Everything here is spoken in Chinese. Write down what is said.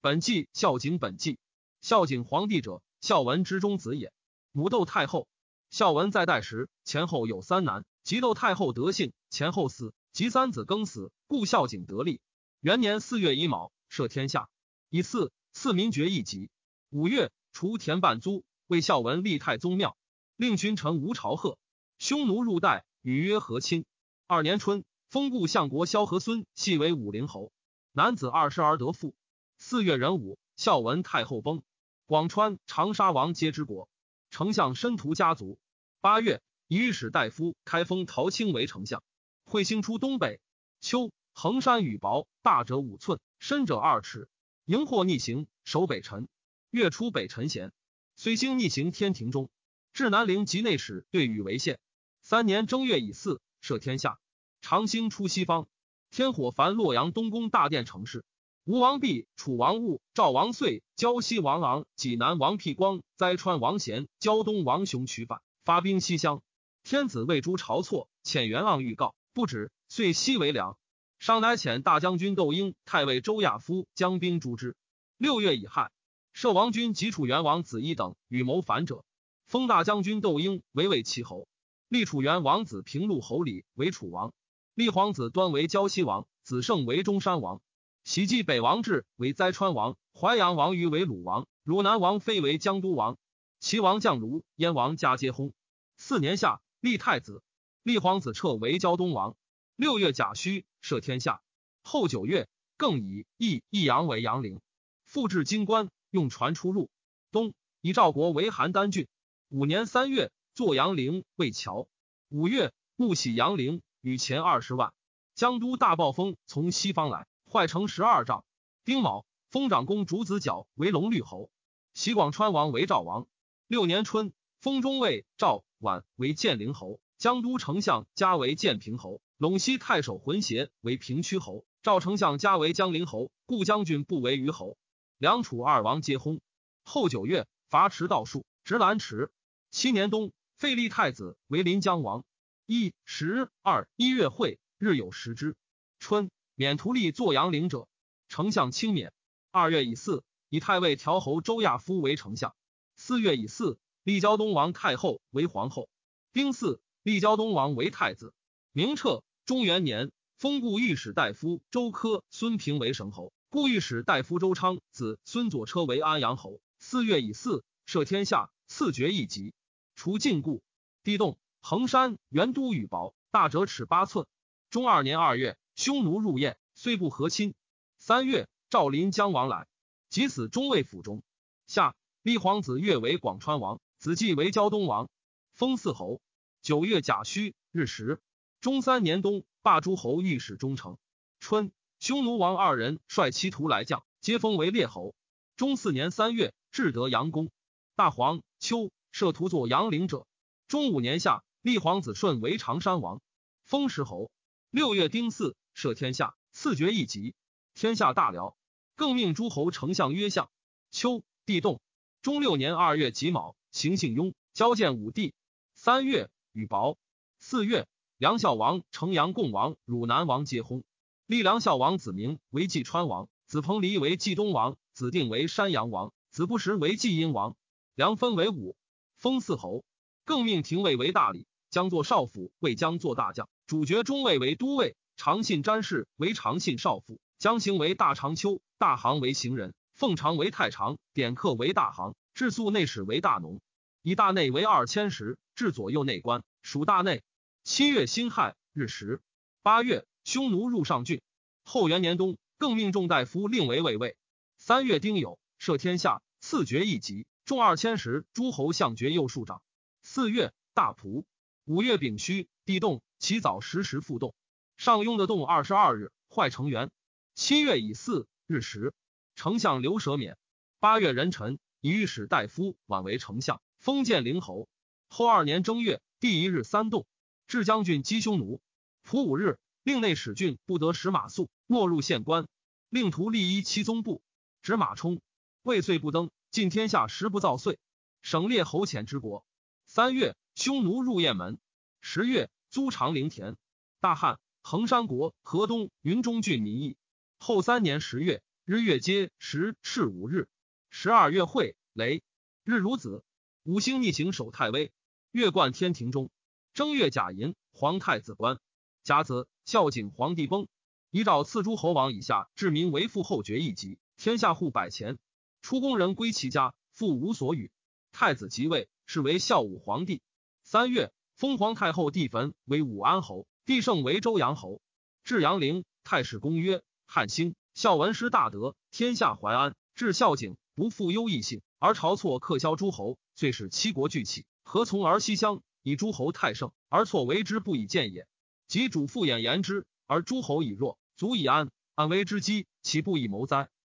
本纪孝景本纪，孝景皇帝者，孝文之中子也。母窦太后，孝文在代时，前后有三男。及窦太后得幸，前后死，及三子更死，故孝景得立。元年四月乙卯，赦天下，以赐赐民爵一级。五月，除田半租，为孝文立太宗庙，令群臣无朝贺。匈奴入代，与约和亲。二年春，封故相国萧何孙系为武陵侯，男子二十而得父。四月壬午，孝文太后崩，广川、长沙王皆之国。丞相申屠家族。八月。以御史大夫开封陶青为丞相，彗星出东北。秋，衡山雨雹，大者五寸，深者二尺。荧惑逆行，守北辰。月出北辰咸，虽星逆行天庭中。至南陵及内史对禹为县。三年正月乙巳，赦天下。长星出西方，天火焚洛阳东宫大殿城市。吴王毕、楚王戊、赵王遂、胶西王昂、济南王辟光、灾川王贤、胶东王雄取反，发兵西乡。天子为诛晁错，遣元盎预告，不止，遂西为凉。商乃遣大将军窦婴、太尉周亚夫将兵诛之。六月乙亥，摄王军及楚元王子一等与谋反者，封大将军窦婴为魏齐侯，立楚元王子平陆侯礼为楚王，立皇子端为胶西王，子胜为中山王，袭击北王志为灾川王，淮阳王于为鲁王，汝南王妃为江都王，齐王将卢燕王家皆薨。四年夏。立太子，立皇子彻为胶东王。六月甲戌，赦天下。后九月，更以义义阳为阳陵，复置京官，用船出入。东，以赵国为邯郸郡。五年三月，作阳陵为桥。五月，戊喜阳陵，与前二十万。江都大暴风，从西方来，坏城十二丈。丁卯，封长公主子角为龙绿侯，袭广川王为赵王。六年春，封中尉赵。绾为建陵侯，江都丞相加为建平侯，陇西太守浑邪为平曲侯，赵丞相加为江陵侯，故将军不为虞侯。梁楚二王皆薨。后九月，伐池道树，执兰池。七年冬，废立太子为临江王。一十二一月会，日有食之。春，免徒立作阳陵者，丞相轻免。二月乙巳，以太尉调侯周亚夫为丞相。四月乙巳。立胶东王太后为皇后，丁巳，立胶东王为太子。明彻中元年，封故御史大夫周科、孙平为神侯，故御史大夫周昌子孙左车为安阳侯。四月乙巳，赦天下，赐爵一级。除禁锢。地动，衡山元都雨雹，大者尺八寸。中二年二月，匈奴入燕，虽不和亲。三月，赵临江王来，即死中尉府中。夏，立皇子越为广川王。子季为胶东王，封四侯。九月甲戌，日食。中三年冬，罢诸侯御史中丞。春，匈奴王二人率其徒来将，皆封为列侯。中四年三月，至德阳宫。大黄秋，设徒作阳陵者。中五年夏，立皇子顺为长山王，封石侯。六月丁巳，赦天下，赐爵一级。天下大辽，更命诸侯丞相曰相。秋，地动。中六年二月己卯。行幸雍交见武帝。三月雨雹。四月梁孝王、城阳共王、汝南王皆薨。立梁孝王子明为济川王，子彭蠡为济东王，子定为山阳王，子不时为济阴王。梁分为五，封四侯。更命廷尉为大理，将作少府，魏将作大将，主角中尉为都尉，长信詹事为长信少府，将行为大长秋，大行为行人，奉常为太常，典客为大行，治粟内史为大农。以大内为二千石，至左右内官，属大内。七月辛亥，日食。八月，匈奴入上郡。后元年冬，更命众大夫令为卫尉。三月丁酉，赦天下，赐爵一级，众二千石，诸侯相爵右庶长。四月，大仆。五月丙戌，地动，其早时时复动。上庸的动二十二日，坏成元。七月乙巳，日食。丞相刘舍免。八月壬辰，以御史大夫宛为丞相。封建陵侯。后二年正月，第一日三动，至将军击匈奴。普五日，令内史郡不得使马谡，没入县官。令徒立一七宗部，执马冲。未岁不登，尽天下时不造岁。省列侯遣之国。三月，匈奴入雁门。十月，租长陵田。大旱，衡山国河东云中郡民邑。后三年十月，日月皆十赤五日。十二月会雷，日如子。五星逆行守太微，月冠天庭中。正月甲寅，皇太子官。甲子，孝景皇帝崩。遗诏赐诸侯王以下治民为父后爵一级，天下户百钱。出宫人归其家，父无所与。太子即位，是为孝武皇帝。三月，封皇太后帝坟为武安侯，帝圣为周阳侯。至阳陵，太史公曰：汉兴，孝文师大德，天下怀安。至孝景，不复优异性，而朝错克销诸侯，遂使七国俱起。何从而西乡？以诸侯太盛，而错为之不以见也。及主父偃言之，而诸侯以弱，足以安。安危之机，岂不以谋哉？